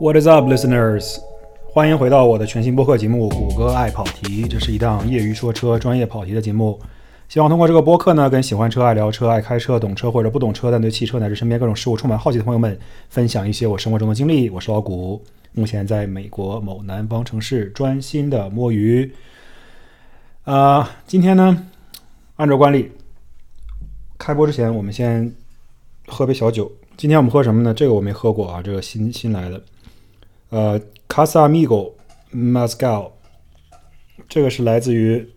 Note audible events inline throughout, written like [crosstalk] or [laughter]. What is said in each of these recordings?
What is up, listeners？欢迎回到我的全新播客节目《谷歌爱跑题》，这是一档业余说车、专业跑题的节目。希望通过这个播客呢，跟喜欢车、爱聊车、爱开车、懂车或者不懂车，但对汽车乃至身边各种事物充满好奇的朋友们，分享一些我生活中的经历。我是老谷，目前在美国某南方城市专心的摸鱼。啊，今天呢，按照惯例，开播之前我们先喝杯小酒。今天我们喝什么呢？这个我没喝过啊，这个新新来的。呃，Casamigo Mezcal，这个是来自于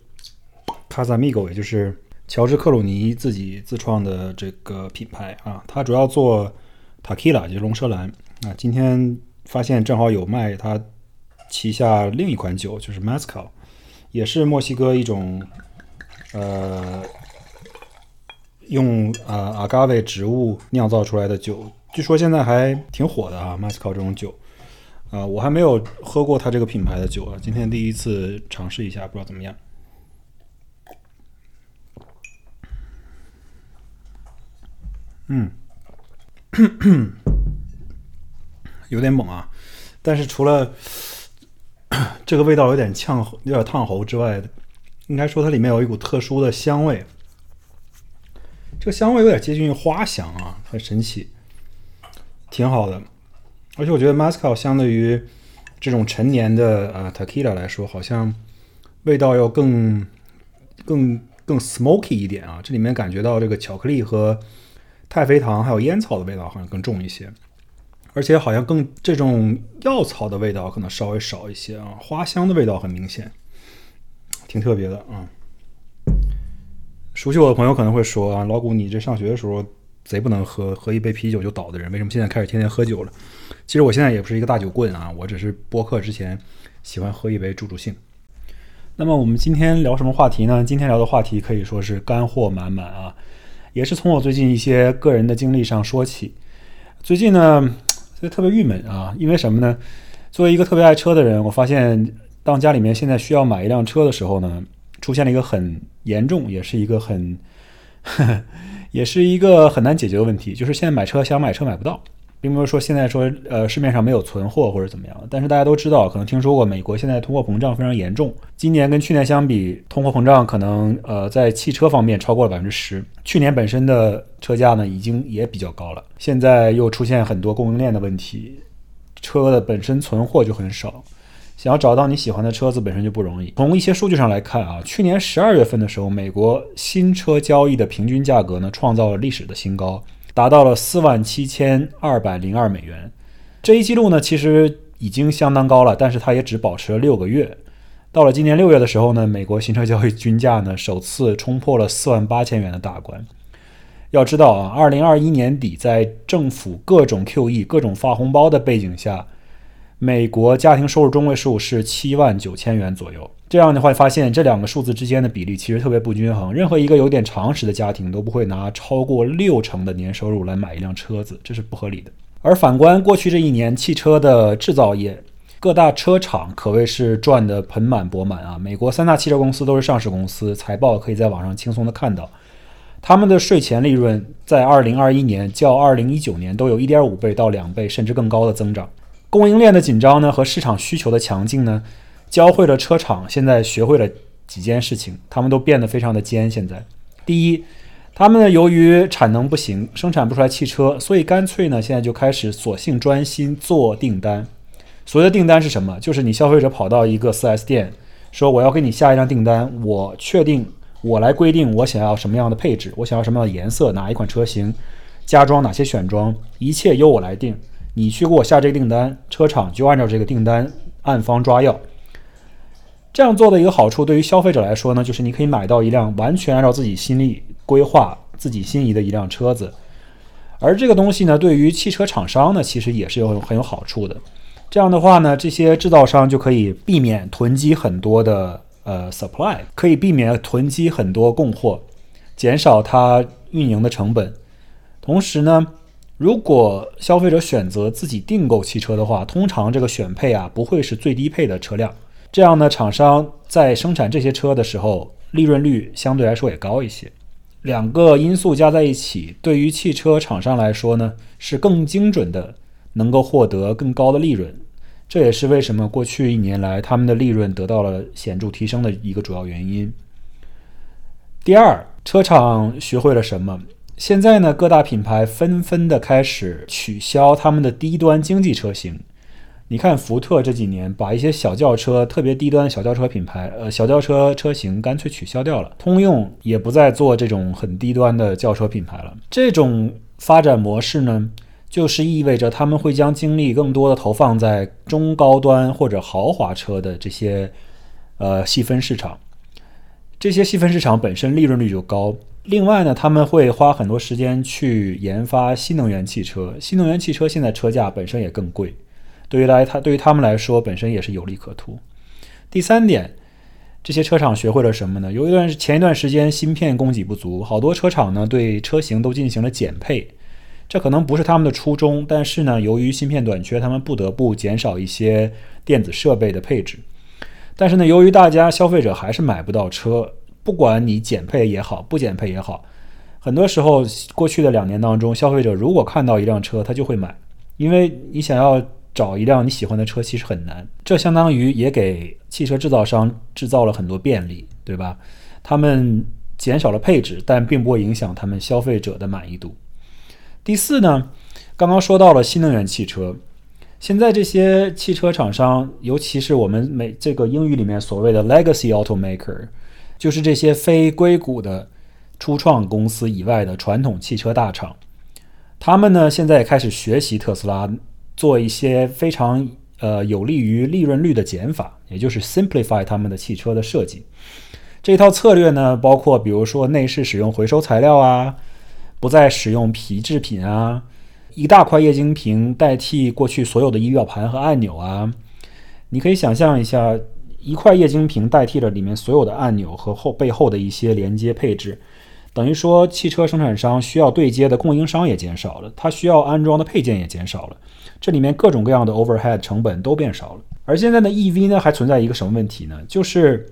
Casamigo，也就是乔治克鲁尼自己自创的这个品牌啊。它主要做 Tequila，就是龙舌兰啊。今天发现正好有卖它旗下另一款酒，就是 Mezcal，也是墨西哥一种呃用啊 agave 植物酿造出来的酒，据说现在还挺火的啊，Mezcal 这种酒。啊，我还没有喝过它这个品牌的酒啊，今天第一次尝试一下，不知道怎么样。嗯，[clears throat] 有点猛啊，但是除了这个味道有点呛、有点烫喉之外，应该说它里面有一股特殊的香味。这个香味有点接近于花香啊，很神奇，挺好的。而且我觉得 Mezcal 相对于这种陈年的呃 Tequila 来说，好像味道要更更更 smoky 一点啊。这里面感觉到这个巧克力和太妃糖还有烟草的味道好像更重一些，而且好像更这种药草的味道可能稍微少一些啊。花香的味道很明显，挺特别的啊。熟悉我的朋友可能会说啊，老谷你这上学的时候贼不能喝，喝一杯啤酒就倒的人，为什么现在开始天天喝酒了？其实我现在也不是一个大酒棍啊，我只是播客之前喜欢喝一杯助助兴。那么我们今天聊什么话题呢？今天聊的话题可以说是干货满满啊，也是从我最近一些个人的经历上说起。最近呢，就特别郁闷啊，因为什么呢？作为一个特别爱车的人，我发现当家里面现在需要买一辆车的时候呢，出现了一个很严重，也是一个很，[laughs] 也是一个很难解决的问题，就是现在买车想买车买不到。并不是说现在说呃市面上没有存货或者怎么样，但是大家都知道，可能听说过美国现在通货膨胀非常严重。今年跟去年相比，通货膨胀可能呃在汽车方面超过了百分之十。去年本身的车价呢已经也比较高了，现在又出现很多供应链的问题，车的本身存货就很少，想要找到你喜欢的车子本身就不容易。从一些数据上来看啊，去年十二月份的时候，美国新车交易的平均价格呢创造了历史的新高。达到了四万七千二百零二美元，这一记录呢，其实已经相当高了，但是它也只保持了六个月。到了今年六月的时候呢，美国新车交易均价呢，首次冲破了四万八千元的大关。要知道啊，二零二一年底，在政府各种 QE、各种发红包的背景下。美国家庭收入中位数是七万九千元左右，这样的话发现这两个数字之间的比例其实特别不均衡。任何一个有点常识的家庭都不会拿超过六成的年收入来买一辆车子，这是不合理的。而反观过去这一年，汽车的制造业，各大车厂可谓是赚得盆满钵满啊！美国三大汽车公司都是上市公司，财报可以在网上轻松的看到，他们的税前利润在二零二一年较二零一九年都有一点五倍到两倍甚至更高的增长。供应链的紧张呢，和市场需求的强劲呢，教会了车厂现在学会了几件事情，他们都变得非常的尖。现在，第一，他们呢由于产能不行，生产不出来汽车，所以干脆呢现在就开始索性专心做订单。所谓的订单是什么？就是你消费者跑到一个 4S 店，说我要给你下一张订单，我确定我来规定我想要什么样的配置，我想要什么样的颜色，哪一款车型，加装哪些选装，一切由我来定。你去给我下这个订单，车厂就按照这个订单按方抓药。这样做的一个好处，对于消费者来说呢，就是你可以买到一辆完全按照自己心意规划、自己心仪的一辆车子。而这个东西呢，对于汽车厂商呢，其实也是有很有好处的。这样的话呢，这些制造商就可以避免囤积很多的呃 supply，可以避免囤积很多供货，减少它运营的成本。同时呢，如果消费者选择自己订购汽车的话，通常这个选配啊不会是最低配的车辆，这样呢，厂商在生产这些车的时候，利润率相对来说也高一些。两个因素加在一起，对于汽车厂商来说呢，是更精准的能够获得更高的利润。这也是为什么过去一年来他们的利润得到了显著提升的一个主要原因。第二，车厂学会了什么？现在呢，各大品牌纷纷的开始取消他们的低端经济车型。你看，福特这几年把一些小轿车、特别低端小轿车品牌，呃，小轿车车型干脆取消掉了。通用也不再做这种很低端的轿车品牌了。这种发展模式呢？就是意味着他们会将精力更多的投放在中高端或者豪华车的这些呃细分市场，这些细分市场本身利润率就高。另外呢，他们会花很多时间去研发新能源汽车。新能源汽车现在车价本身也更贵，对于来他对于他们来说本身也是有利可图。第三点，这些车厂学会了什么呢？有一段前一段时间芯片供给不足，好多车厂呢对车型都进行了减配。这可能不是他们的初衷，但是呢，由于芯片短缺，他们不得不减少一些电子设备的配置。但是呢，由于大家消费者还是买不到车，不管你减配也好，不减配也好，很多时候过去的两年当中，消费者如果看到一辆车，他就会买，因为你想要找一辆你喜欢的车其实很难。这相当于也给汽车制造商制造了很多便利，对吧？他们减少了配置，但并不会影响他们消费者的满意度。第四呢，刚刚说到了新能源汽车，现在这些汽车厂商，尤其是我们美这个英语里面所谓的 legacy automaker，就是这些非硅谷的初创公司以外的传统汽车大厂，他们呢现在也开始学习特斯拉，做一些非常呃有利于利润率的减法，也就是 simplify 他们的汽车的设计。这套策略呢，包括比如说内饰使用回收材料啊。不再使用皮制品啊，一大块液晶屏代替过去所有的仪表盘和按钮啊。你可以想象一下，一块液晶屏代替了里面所有的按钮和后背后的一些连接配置，等于说汽车生产商需要对接的供应商也减少了，它需要安装的配件也减少了，这里面各种各样的 overhead 成本都变少了。而现在的 EV 呢，还存在一个什么问题呢？就是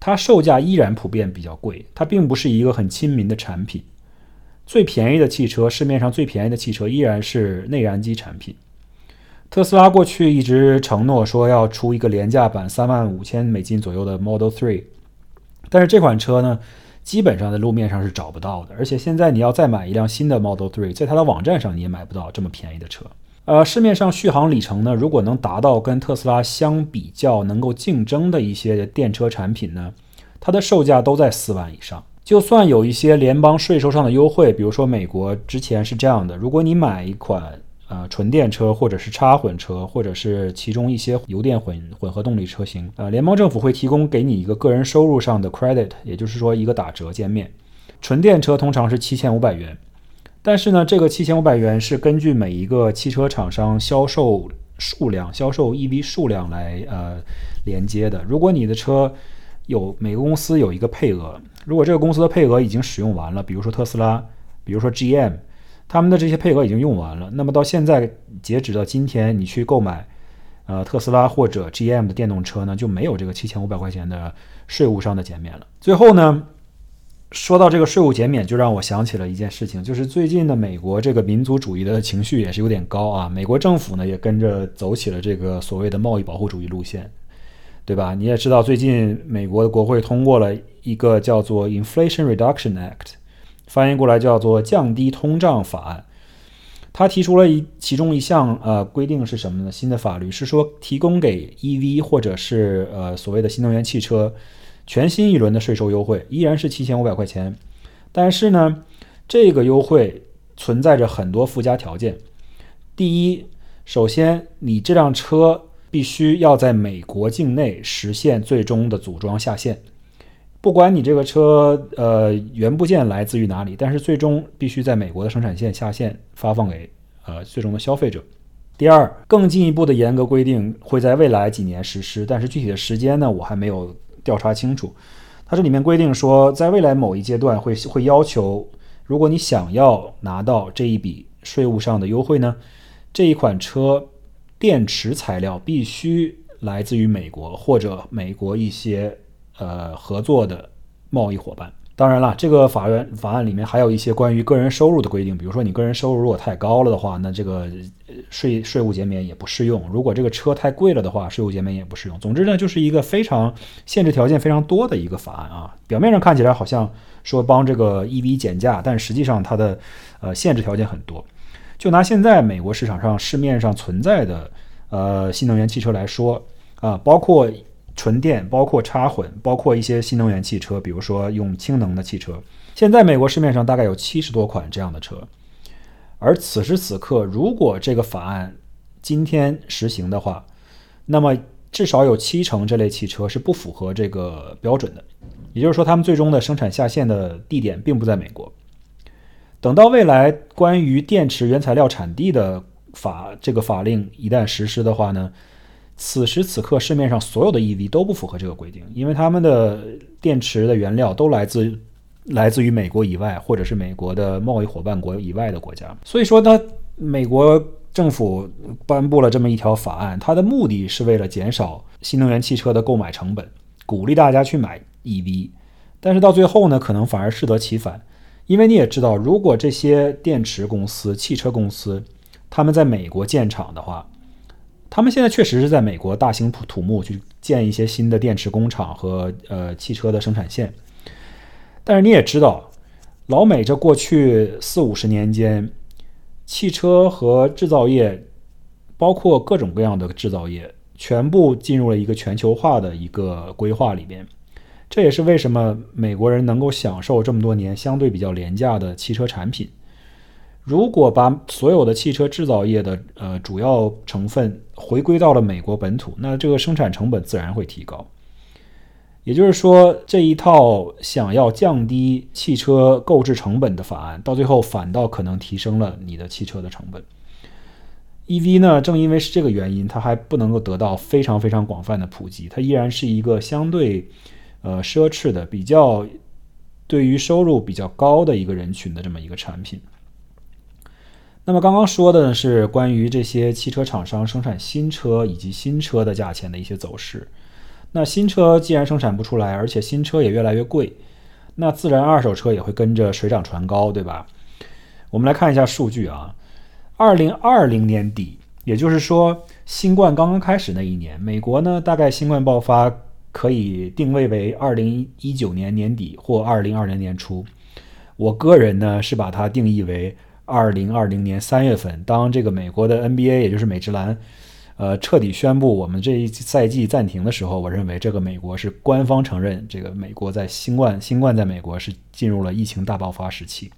它售价依然普遍比较贵，它并不是一个很亲民的产品。最便宜的汽车，市面上最便宜的汽车依然是内燃机产品。特斯拉过去一直承诺说要出一个廉价版，三万五千美金左右的 Model Three，但是这款车呢，基本上在路面上是找不到的。而且现在你要再买一辆新的 Model Three，在它的网站上你也买不到这么便宜的车。呃，市面上续航里程呢，如果能达到跟特斯拉相比较能够竞争的一些电车产品呢，它的售价都在四万以上。就算有一些联邦税收上的优惠，比如说美国之前是这样的：如果你买一款呃纯电车，或者是插混车，或者是其中一些油电混混合动力车型，呃，联邦政府会提供给你一个个人收入上的 credit，也就是说一个打折减免。纯电车通常是七千五百元，但是呢，这个七千五百元是根据每一个汽车厂商销售数量、销售 EV 数量来呃连接的。如果你的车有每个公司有一个配额。如果这个公司的配额已经使用完了，比如说特斯拉，比如说 GM，他们的这些配额已经用完了，那么到现在截止到今天，你去购买呃特斯拉或者 GM 的电动车呢，就没有这个七千五百块钱的税务上的减免了。最后呢，说到这个税务减免，就让我想起了一件事情，就是最近的美国这个民族主义的情绪也是有点高啊，美国政府呢也跟着走起了这个所谓的贸易保护主义路线。对吧？你也知道，最近美国的国会通过了一个叫做 Inflation Reduction Act，翻译过来叫做降低通胀法案。他提出了一其中一项呃规定是什么呢？新的法律是说提供给 EV 或者是呃所谓的新能源汽车全新一轮的税收优惠，依然是七千五百块钱。但是呢，这个优惠存在着很多附加条件。第一，首先你这辆车。必须要在美国境内实现最终的组装下线，不管你这个车呃原部件来自于哪里，但是最终必须在美国的生产线下线发放给呃最终的消费者。第二，更进一步的严格规定会在未来几年实施，但是具体的时间呢，我还没有调查清楚。它这里面规定说，在未来某一阶段会会要求，如果你想要拿到这一笔税务上的优惠呢，这一款车。电池材料必须来自于美国或者美国一些呃合作的贸易伙伴。当然了，这个法院法案里面还有一些关于个人收入的规定，比如说你个人收入如果太高了的话，那这个税税务减免也不适用；如果这个车太贵了的话，税务减免也不适用。总之呢，就是一个非常限制条件非常多的一个法案啊。表面上看起来好像说帮这个 EV 减价，但实际上它的呃限制条件很多。就拿现在美国市场上市面上存在的呃新能源汽车来说啊，包括。纯电包括插混，包括一些新能源汽车，比如说用氢能的汽车。现在美国市面上大概有七十多款这样的车。而此时此刻，如果这个法案今天实行的话，那么至少有七成这类汽车是不符合这个标准的。也就是说，他们最终的生产下线的地点并不在美国。等到未来关于电池原材料产地的法这个法令一旦实施的话呢？此时此刻，市面上所有的 EV 都不符合这个规定，因为他们的电池的原料都来自来自于美国以外，或者是美国的贸易伙伴国以外的国家。所以说呢，美国政府颁布了这么一条法案，它的目的是为了减少新能源汽车的购买成本，鼓励大家去买 EV。但是到最后呢，可能反而适得其反，因为你也知道，如果这些电池公司、汽车公司他们在美国建厂的话，他们现在确实是在美国大兴土土木去建一些新的电池工厂和呃汽车的生产线，但是你也知道，老美这过去四五十年间，汽车和制造业，包括各种各样的制造业，全部进入了一个全球化的一个规划里边。这也是为什么美国人能够享受这么多年相对比较廉价的汽车产品。如果把所有的汽车制造业的呃主要成分回归到了美国本土，那这个生产成本自然会提高。也就是说，这一套想要降低汽车购置成本的法案，到最后反倒可能提升了你的汽车的成本。EV 呢，正因为是这个原因，它还不能够得到非常非常广泛的普及，它依然是一个相对呃奢侈的、比较对于收入比较高的一个人群的这么一个产品。那么刚刚说的呢是关于这些汽车厂商生产新车以及新车的价钱的一些走势。那新车既然生产不出来，而且新车也越来越贵，那自然二手车也会跟着水涨船高，对吧？我们来看一下数据啊，二零二零年底，也就是说新冠刚刚开始那一年，美国呢大概新冠爆发可以定位为二零一九年年底或二零二零年初。我个人呢是把它定义为。二零二零年三月份，当这个美国的 NBA，也就是美职篮，呃，彻底宣布我们这一赛季暂停的时候，我认为这个美国是官方承认，这个美国在新冠新冠在美国是进入了疫情大爆发时期。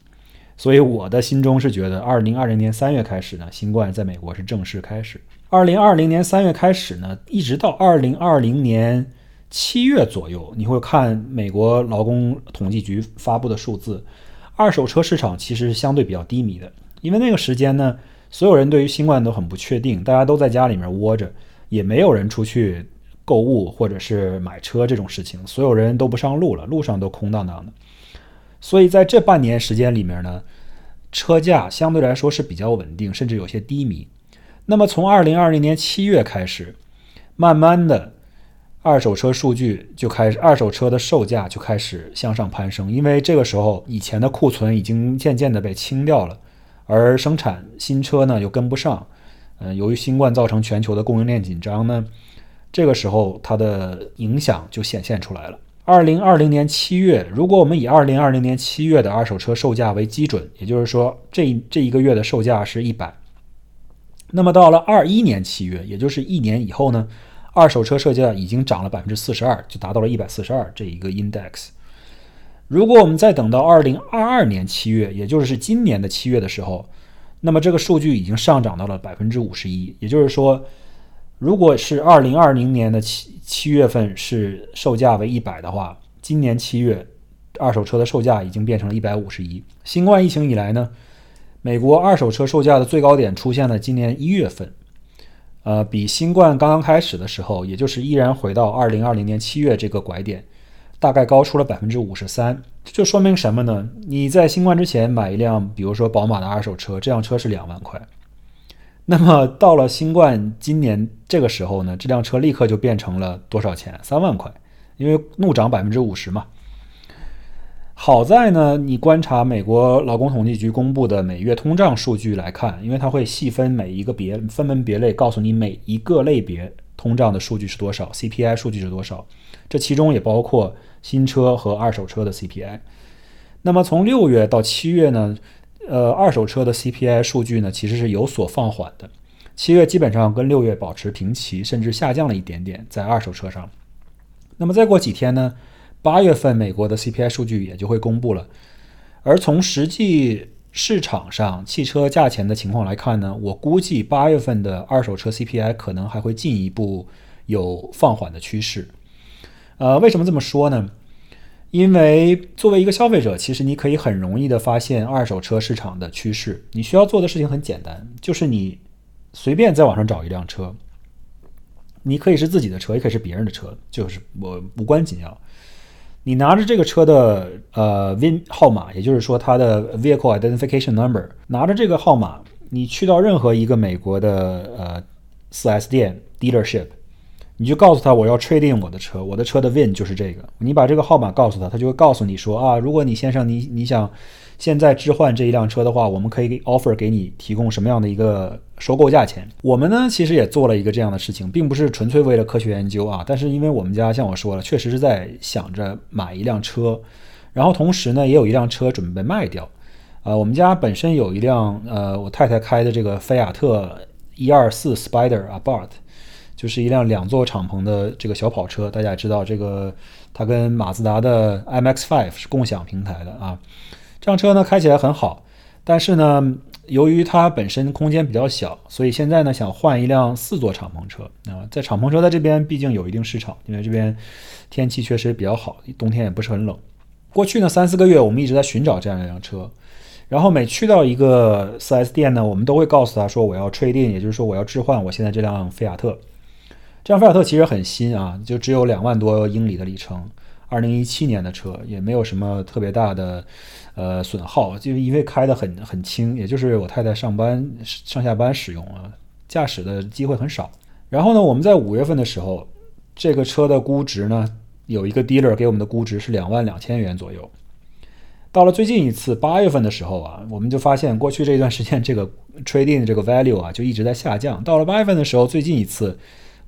所以我的心中是觉得，二零二零年三月开始呢，新冠在美国是正式开始。二零二零年三月开始呢，一直到二零二零年七月左右，你会看美国劳工统计局发布的数字。二手车市场其实是相对比较低迷的，因为那个时间呢，所有人对于新冠都很不确定，大家都在家里面窝着，也没有人出去购物或者是买车这种事情，所有人都不上路了，路上都空荡荡的。所以在这半年时间里面呢，车价相对来说是比较稳定，甚至有些低迷。那么从二零二零年七月开始，慢慢的。二手车数据就开始，二手车的售价就开始向上攀升，因为这个时候以前的库存已经渐渐的被清掉了，而生产新车呢又跟不上，嗯，由于新冠造成全球的供应链紧张呢，这个时候它的影响就显现出来了。二零二零年七月，如果我们以二零二零年七月的二手车售价为基准，也就是说这这一个月的售价是一百，那么到了二一年七月，也就是一年以后呢？二手车售价已经涨了百分之四十二，就达到了一百四十二这一个 index。如果我们再等到二零二二年七月，也就是今年的七月的时候，那么这个数据已经上涨到了百分之五十一。也就是说，如果是二零二零年的七七月份是售价为一百的话，今年七月二手车的售价已经变成了一百五十一。新冠疫情以来呢，美国二手车售价的最高点出现了今年一月份。呃，比新冠刚刚开始的时候，也就是依然回到二零二零年七月这个拐点，大概高出了百分之五十三。这就说明什么呢？你在新冠之前买一辆，比如说宝马的二手车，这辆车是两万块。那么到了新冠今年这个时候呢，这辆车立刻就变成了多少钱？三万块，因为怒涨百分之五十嘛。好在呢，你观察美国劳工统计局公布的每月通胀数据来看，因为它会细分每一个别分门别类，告诉你每一个类别通胀的数据是多少，CPI 数据是多少，这其中也包括新车和二手车的 CPI。那么从六月到七月呢，呃，二手车的 CPI 数据呢其实是有所放缓的，七月基本上跟六月保持平齐，甚至下降了一点点在二手车上。那么再过几天呢？八月份美国的 CPI 数据也就会公布了，而从实际市场上汽车价钱的情况来看呢，我估计八月份的二手车 CPI 可能还会进一步有放缓的趋势。呃，为什么这么说呢？因为作为一个消费者，其实你可以很容易的发现二手车市场的趋势。你需要做的事情很简单，就是你随便在网上找一辆车，你可以是自己的车，也可以是别人的车，就是我无关紧要。你拿着这个车的呃 VIN 号码，也就是说它的 Vehicle Identification Number，拿着这个号码，你去到任何一个美国的呃 4S 店 dealership，你就告诉他我要 trading 我的车，我的车的 VIN 就是这个。你把这个号码告诉他，他就会告诉你说啊，如果你先生你你想。现在置换这一辆车的话，我们可以 offer 给你提供什么样的一个收购价钱？我们呢，其实也做了一个这样的事情，并不是纯粹为了科学研究啊，但是因为我们家像我说了，确实是在想着买一辆车，然后同时呢，也有一辆车准备卖掉。呃，我们家本身有一辆呃，我太太开的这个菲亚特一二四 spiderabart 就是一辆两座敞篷的这个小跑车。大家也知道，这个它跟马自达的 MX-5 是共享平台的啊。这辆车呢开起来很好，但是呢，由于它本身空间比较小，所以现在呢想换一辆四座敞篷车。啊。在敞篷车在这边毕竟有一定市场，因为这边天气确实比较好，冬天也不是很冷。过去呢三四个月，我们一直在寻找这样一辆车，然后每去到一个 4S 店呢，我们都会告诉他说我要 trade in，也就是说我要置换我现在这辆菲亚特。这辆菲亚特其实很新啊，就只有两万多英里的里程。二零一七年的车。也没有什么特别大的呃损耗，就因为开的很很轻，也就是我太太上班上下班使用啊，驾驶的机会很少。然后呢，我们在五月份的时候，这个车的估值呢，有一个 dealer 给我们的估值是两万两千元左右。到了最近一次八月份的时候啊，我们就发现过去这一段时间这个 trading 这个 value 啊就一直在下降。到了八月份的时候，最近一次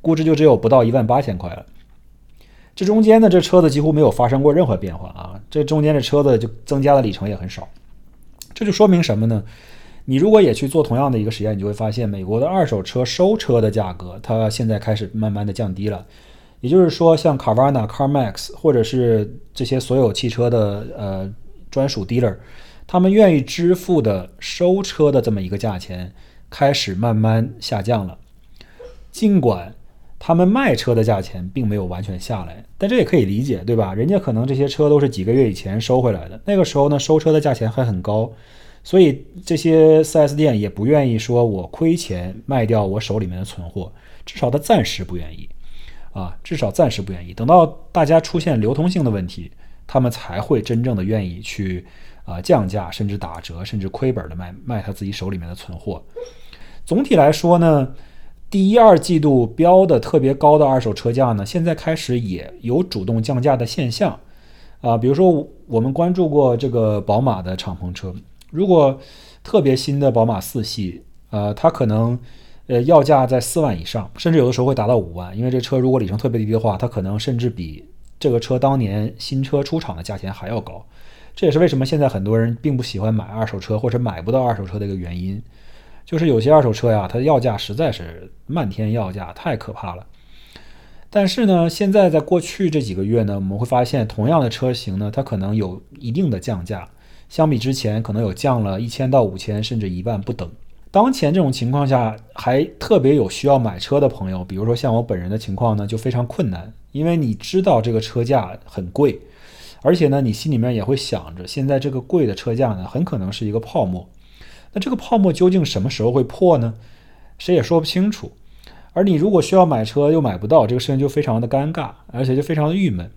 估值就只有不到一万八千块了。这中间呢，这车子几乎没有发生过任何变化啊！这中间这车子就增加的里程也很少，这就说明什么呢？你如果也去做同样的一个实验，你就会发现，美国的二手车收车的价格，它现在开始慢慢的降低了。也就是说，像 Carvana、CarMax 或者是这些所有汽车的呃专属 dealer，他们愿意支付的收车的这么一个价钱，开始慢慢下降了。尽管他们卖车的价钱并没有完全下来，但这也可以理解，对吧？人家可能这些车都是几个月以前收回来的，那个时候呢，收车的价钱还很高，所以这些 4S 店也不愿意说我亏钱卖掉我手里面的存货，至少他暂时不愿意，啊，至少暂时不愿意。等到大家出现流通性的问题，他们才会真正的愿意去啊降价，甚至打折，甚至亏本的卖卖他自己手里面的存货。总体来说呢。第一二季度标的特别高的二手车价呢，现在开始也有主动降价的现象，啊，比如说我们关注过这个宝马的敞篷车，如果特别新的宝马四系，呃，它可能呃要价在四万以上，甚至有的时候会达到五万，因为这车如果里程特别低的话，它可能甚至比这个车当年新车出厂的价钱还要高，这也是为什么现在很多人并不喜欢买二手车或者买不到二手车的一个原因。就是有些二手车呀，它的要价实在是漫天要价，太可怕了。但是呢，现在在过去这几个月呢，我们会发现，同样的车型呢，它可能有一定的降价，相比之前可能有降了一千到五千，甚至一万不等。当前这种情况下，还特别有需要买车的朋友，比如说像我本人的情况呢，就非常困难，因为你知道这个车价很贵，而且呢，你心里面也会想着，现在这个贵的车价呢，很可能是一个泡沫。那这个泡沫究竟什么时候会破呢？谁也说不清楚。而你如果需要买车又买不到，这个事情就非常的尴尬，而且就非常的郁闷。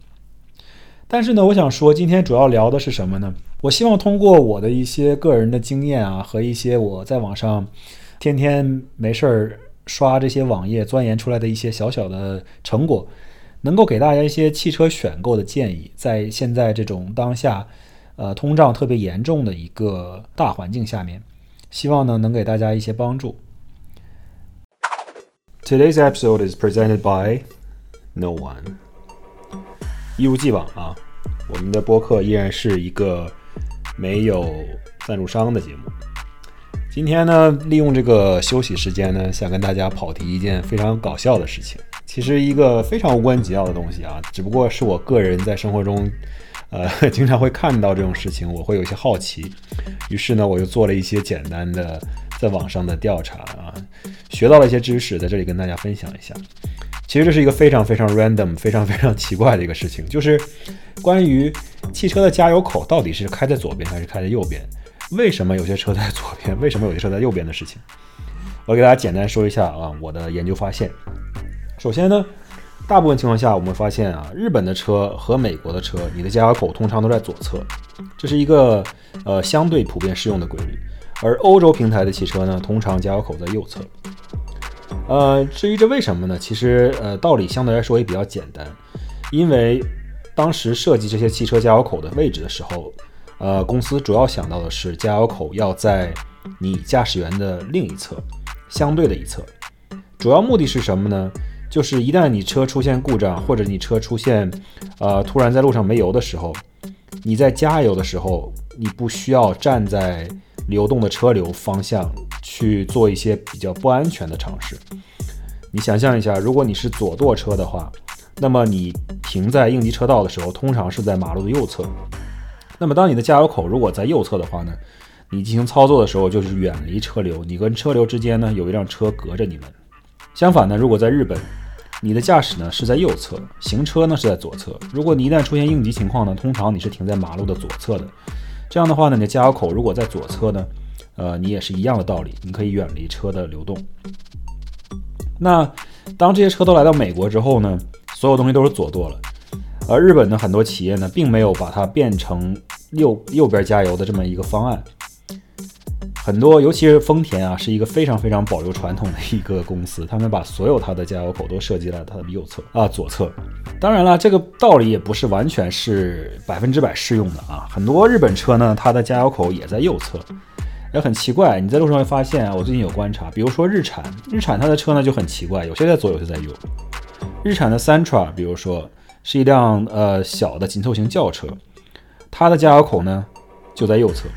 但是呢，我想说，今天主要聊的是什么呢？我希望通过我的一些个人的经验啊，和一些我在网上天天没事儿刷这些网页钻研出来的一些小小的成果，能够给大家一些汽车选购的建议。在现在这种当下。呃通胀特别严重的一个大环境下面，希望呢能给大家一些帮助。Today's episode is presented by no one。一如既往啊，我们的播客依然是一个没有赞助商的节目。今天呢，利用这个休息时间呢，想跟大家跑题一件非常搞笑的事情。其实一个非常无关紧要的东西啊，只不过是我个人在生活中，呃，[laughs] 经常会看到这种事情，我会有一些好奇。于是呢，我就做了一些简单的在网上的调查啊，学到了一些知识，在这里跟大家分享一下。其实这是一个非常非常 random、[laughs] 非常非常奇怪的一个事情，就是关于汽车的加油口到底是开在左边还是开在右边。为什么有些车在左边？为什么有些车在右边的事情？我给大家简单说一下啊，我的研究发现。首先呢，大部分情况下我们发现啊，日本的车和美国的车，你的加油口通常都在左侧，这是一个呃相对普遍适用的规律。而欧洲平台的汽车呢，通常加油口在右侧。呃，至于这为什么呢？其实呃道理相对来说也比较简单，因为当时设计这些汽车加油口的位置的时候。呃，公司主要想到的是加油口要在你驾驶员的另一侧，相对的一侧。主要目的是什么呢？就是一旦你车出现故障，或者你车出现呃突然在路上没油的时候，你在加油的时候，你不需要站在流动的车流方向去做一些比较不安全的尝试。你想象一下，如果你是左舵车的话，那么你停在应急车道的时候，通常是在马路的右侧。那么，当你的加油口如果在右侧的话呢，你进行操作的时候就是远离车流，你跟车流之间呢有一辆车隔着你们。相反呢，如果在日本，你的驾驶呢是在右侧，行车呢是在左侧。如果你一旦出现应急情况呢，通常你是停在马路的左侧的。这样的话呢，你的加油口如果在左侧呢，呃，你也是一样的道理，你可以远离车的流动。那当这些车都来到美国之后呢，所有东西都是左舵了。而日本的很多企业呢，并没有把它变成右右边加油的这么一个方案。很多，尤其是丰田啊，是一个非常非常保留传统的一个公司，他们把所有它的加油口都设计在它的右侧啊左侧。当然了，这个道理也不是完全是百分之百适用的啊。很多日本车呢，它的加油口也在右侧。也很奇怪，你在路上会发现啊，我最近有观察，比如说日产，日产它的车呢就很奇怪，有些在左，有些在右。日产的 Sentra，比如说。是一辆呃小的紧凑型轿车，它的加油口呢就在右侧。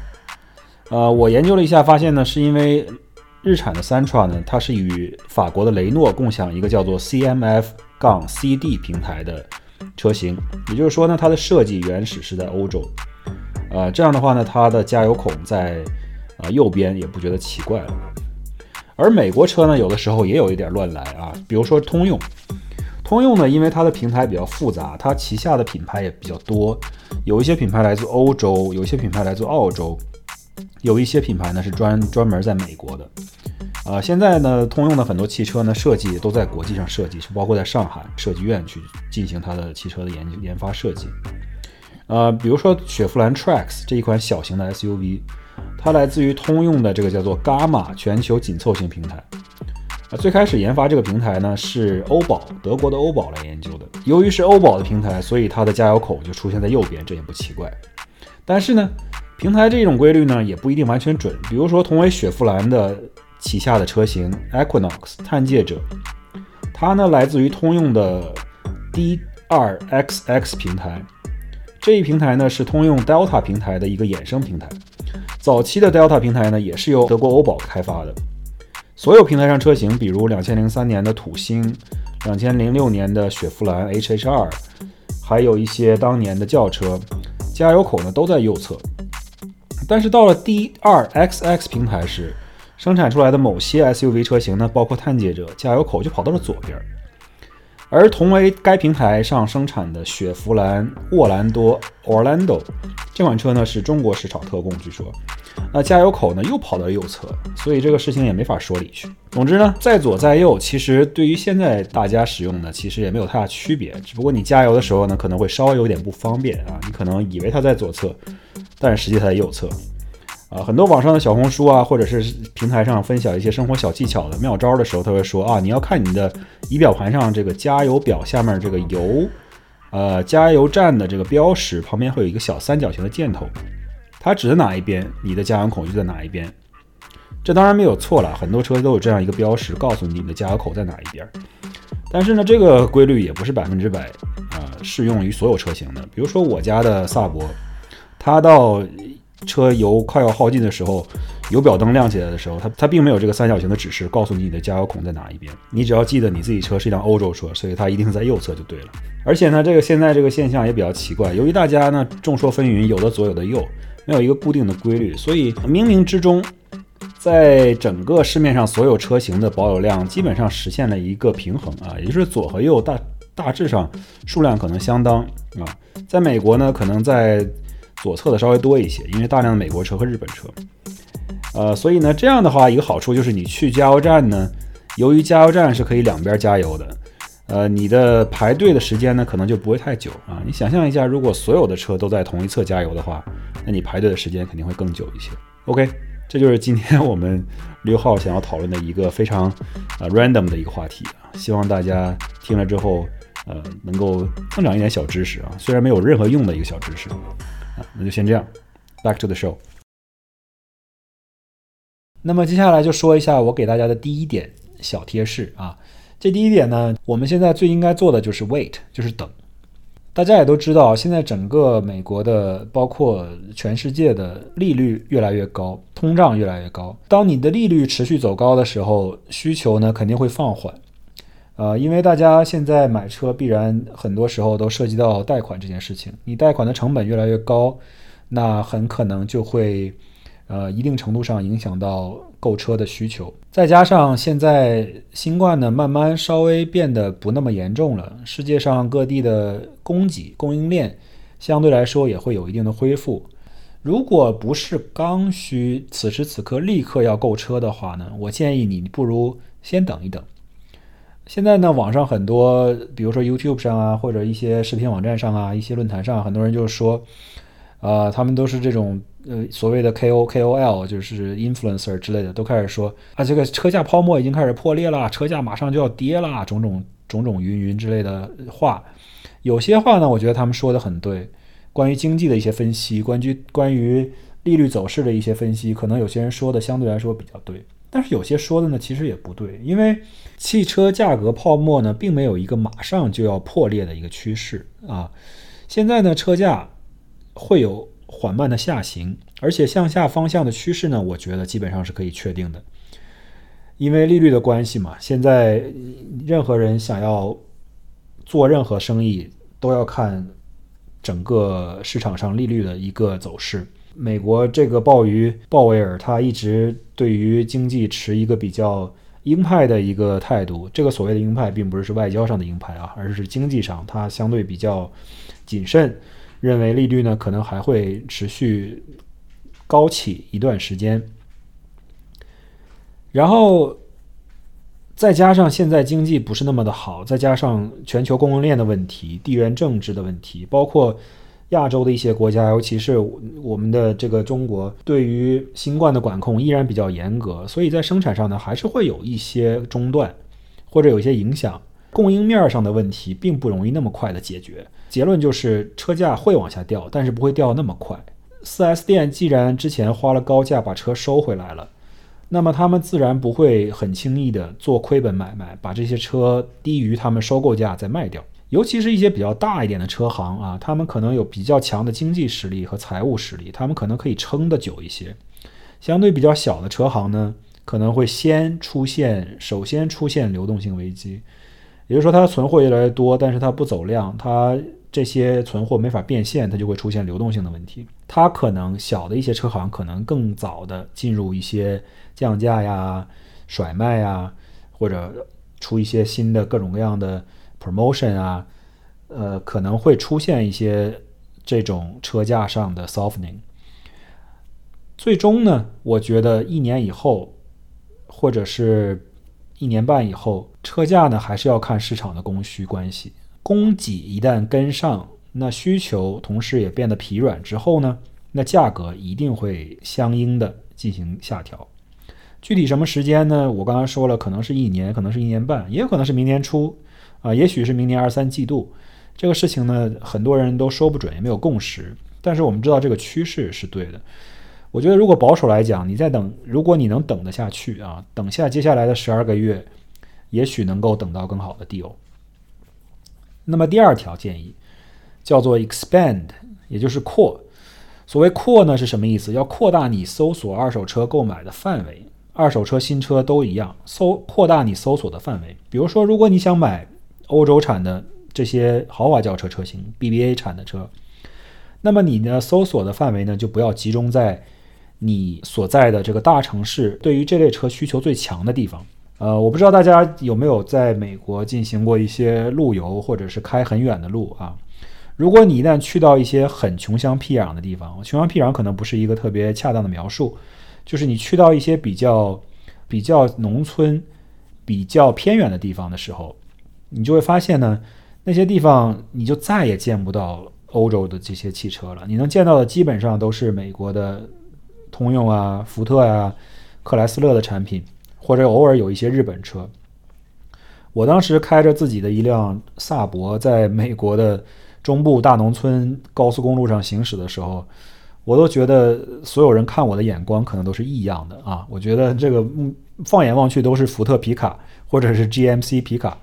呃，我研究了一下，发现呢是因为日产的 Sentra 呢，它是与法国的雷诺共享一个叫做 CMF- 杠 CD 平台的车型，也就是说呢，它的设计原始是在欧洲。呃，这样的话呢，它的加油孔在呃右边也不觉得奇怪了。而美国车呢，有的时候也有一点乱来啊，比如说通用。通用呢，因为它的平台比较复杂，它旗下的品牌也比较多，有一些品牌来自欧洲，有一些品牌来自澳洲，有一些品牌呢是专专门在美国的。呃，现在呢，通用的很多汽车呢设计都在国际上设计，是包括在上海设计院去进行它的汽车的研究研发设计。呃，比如说雪佛兰 Trax 这一款小型的 SUV，它来自于通用的这个叫做 gama 全球紧凑型平台。啊，最开始研发这个平台呢是欧宝，德国的欧宝来研究的。由于是欧宝的平台，所以它的加油口就出现在右边，这也不奇怪。但是呢，平台这种规律呢也不一定完全准。比如说，同为雪佛兰的旗下的车型 Equinox 探界者，它呢来自于通用的 D2XX 平台。这一平台呢是通用 Delta 平台的一个衍生平台。早期的 Delta 平台呢也是由德国欧宝开发的。所有平台上车型，比如两千零三年的土星，两千零六年的雪佛兰 HH2，还有一些当年的轿车，加油口呢都在右侧。但是到了 d 二 xx 平台时，生产出来的某些 SUV 车型呢，包括探界者，加油口就跑到了左边。而同为该平台上生产的雪佛兰沃兰多 Orlando 这款车呢，是中国市场特供，据说。那加油口呢又跑到右侧，所以这个事情也没法说理去。总之呢，在左在右，其实对于现在大家使用呢，其实也没有太大区别。只不过你加油的时候呢，可能会稍微有点不方便啊，你可能以为它在左侧，但是实际它在右侧。啊，很多网上的小红书啊，或者是平台上分享一些生活小技巧的妙招的时候，他会说啊，你要看你的仪表盘上这个加油表下面这个油呃，加油站的这个标识旁边会有一个小三角形的箭头，它指的哪一边，你的加油口就在哪一边。这当然没有错了，很多车都有这样一个标识，告诉你你的加油口在哪一边。但是呢，这个规律也不是百分之百啊适用于所有车型的。比如说我家的萨博，它到车油快要耗尽的时候，油表灯亮起来的时候，它它并没有这个三角形的指示，告诉你你的加油孔在哪一边。你只要记得你自己车是一辆欧洲车，所以它一定在右侧就对了。而且呢，这个现在这个现象也比较奇怪，由于大家呢众说纷纭，有的左有的右，没有一个固定的规律，所以冥冥之中。在整个市面上，所有车型的保有量基本上实现了一个平衡啊，也就是左和右大大致上数量可能相当啊。在美国呢，可能在左侧的稍微多一些，因为大量的美国车和日本车。呃，所以呢，这样的话一个好处就是你去加油站呢，由于加油站是可以两边加油的，呃，你的排队的时间呢可能就不会太久啊。你想象一下，如果所有的车都在同一侧加油的话，那你排队的时间肯定会更久一些。OK。这就是今天我们六号想要讨论的一个非常呃 random 的一个话题啊，希望大家听了之后呃能够增长一点小知识啊，虽然没有任何用的一个小知识啊，那就先这样，back to the show。那么接下来就说一下我给大家的第一点小贴士啊，这第一点呢，我们现在最应该做的就是 wait，就是等。大家也都知道，现在整个美国的，包括全世界的利率越来越高，通胀越来越高。当你的利率持续走高的时候，需求呢肯定会放缓。呃，因为大家现在买车必然很多时候都涉及到贷款这件事情，你贷款的成本越来越高，那很可能就会。呃，一定程度上影响到购车的需求，再加上现在新冠呢慢慢稍微变得不那么严重了，世界上各地的供给供应链相对来说也会有一定的恢复。如果不是刚需，此时此刻立刻要购车的话呢，我建议你不如先等一等。现在呢，网上很多，比如说 YouTube 上啊，或者一些视频网站上啊，一些论坛上，很多人就是说，呃，他们都是这种。呃，所谓的 K O K O L 就是 influencer 之类的，都开始说啊，这个车价泡沫已经开始破裂了，车价马上就要跌了，种种种种云云之类的话。有些话呢，我觉得他们说的很对，关于经济的一些分析，关于关于利率走势的一些分析，可能有些人说的相对来说比较对，但是有些说的呢，其实也不对，因为汽车价格泡沫呢，并没有一个马上就要破裂的一个趋势啊。现在呢，车价会有。缓慢的下行，而且向下方向的趋势呢，我觉得基本上是可以确定的。因为利率的关系嘛，现在任何人想要做任何生意，都要看整个市场上利率的一个走势。美国这个鲍鱼鲍威尔，他一直对于经济持一个比较鹰派的一个态度。这个所谓的鹰派，并不是是外交上的鹰派啊，而是经济上他相对比较谨慎。认为利率呢可能还会持续高起一段时间，然后再加上现在经济不是那么的好，再加上全球供应链的问题、地缘政治的问题，包括亚洲的一些国家，尤其是我们的这个中国，对于新冠的管控依然比较严格，所以在生产上呢还是会有一些中断或者有一些影响。供应面上的问题并不容易那么快的解决。结论就是车价会往下掉，但是不会掉那么快。4S 店既然之前花了高价把车收回来了，那么他们自然不会很轻易的做亏本买卖，把这些车低于他们收购价再卖掉。尤其是一些比较大一点的车行啊，他们可能有比较强的经济实力和财务实力，他们可能可以撑得久一些。相对比较小的车行呢，可能会先出现，首先出现流动性危机。也就是说，它的存货越来越多，但是它不走量，它这些存货没法变现，它就会出现流动性的问题。它可能小的一些车行可能更早的进入一些降价呀、甩卖呀，或者出一些新的各种各样的 promotion 啊，呃，可能会出现一些这种车价上的 softening。最终呢，我觉得一年以后，或者是。一年半以后，车价呢还是要看市场的供需关系。供给一旦跟上，那需求同时也变得疲软之后呢，那价格一定会相应的进行下调。具体什么时间呢？我刚刚说了，可能是一年，可能是一年半，也有可能是明年初，啊，也许是明年二三季度。这个事情呢，很多人都说不准，也没有共识。但是我们知道这个趋势是对的。我觉得如果保守来讲，你再等，如果你能等得下去啊，等下接下来的十二个月，也许能够等到更好的 deal。那么第二条建议叫做 expand，也就是扩。所谓扩呢是什么意思？要扩大你搜索二手车购买的范围，二手车、新车都一样，搜扩大你搜索的范围。比如说，如果你想买欧洲产的这些豪华轿车车型，BBA 产的车，那么你呢搜索的范围呢就不要集中在你所在的这个大城市，对于这类车需求最强的地方。呃，我不知道大家有没有在美国进行过一些路游，或者是开很远的路啊。如果你一旦去到一些很穷乡僻壤的地方，穷乡僻壤可能不是一个特别恰当的描述，就是你去到一些比较比较农村、比较偏远的地方的时候，你就会发现呢，那些地方你就再也见不到欧洲的这些汽车了，你能见到的基本上都是美国的通用啊、福特呀、克莱斯勒的产品，或者偶尔有一些日本车。我当时开着自己的一辆萨博，在美国的。中部大农村高速公路上行驶的时候，我都觉得所有人看我的眼光可能都是异样的啊！我觉得这个嗯放眼望去都是福特皮卡或者是 GMC 皮卡，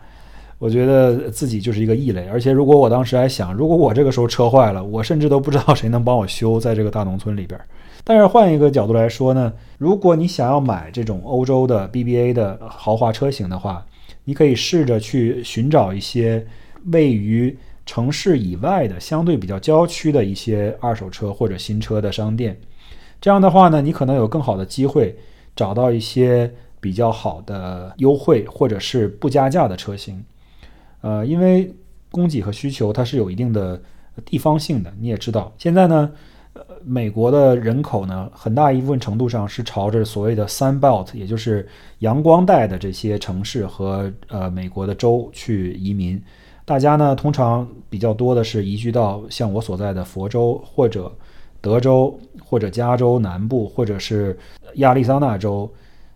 我觉得自己就是一个异类。而且如果我当时还想，如果我这个时候车坏了，我甚至都不知道谁能帮我修，在这个大农村里边。但是换一个角度来说呢，如果你想要买这种欧洲的 BBA 的豪华车型的话，你可以试着去寻找一些位于。城市以外的相对比较郊区的一些二手车或者新车的商店，这样的话呢，你可能有更好的机会找到一些比较好的优惠或者是不加价的车型。呃，因为供给和需求它是有一定的地方性的，你也知道，现在呢，美国的人口呢，很大一部分程度上是朝着所谓的 Sun Belt，也就是阳光带的这些城市和呃美国的州去移民。大家呢，通常比较多的是移居到像我所在的佛州，或者德州，或者加州南部，或者是亚利桑那州、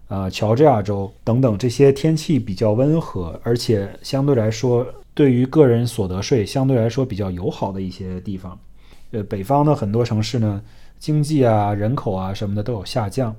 呃乔治亚州等等这些天气比较温和，而且相对来说对于个人所得税相对来说比较友好的一些地方。呃，北方的很多城市呢，经济啊、人口啊什么的都有下降。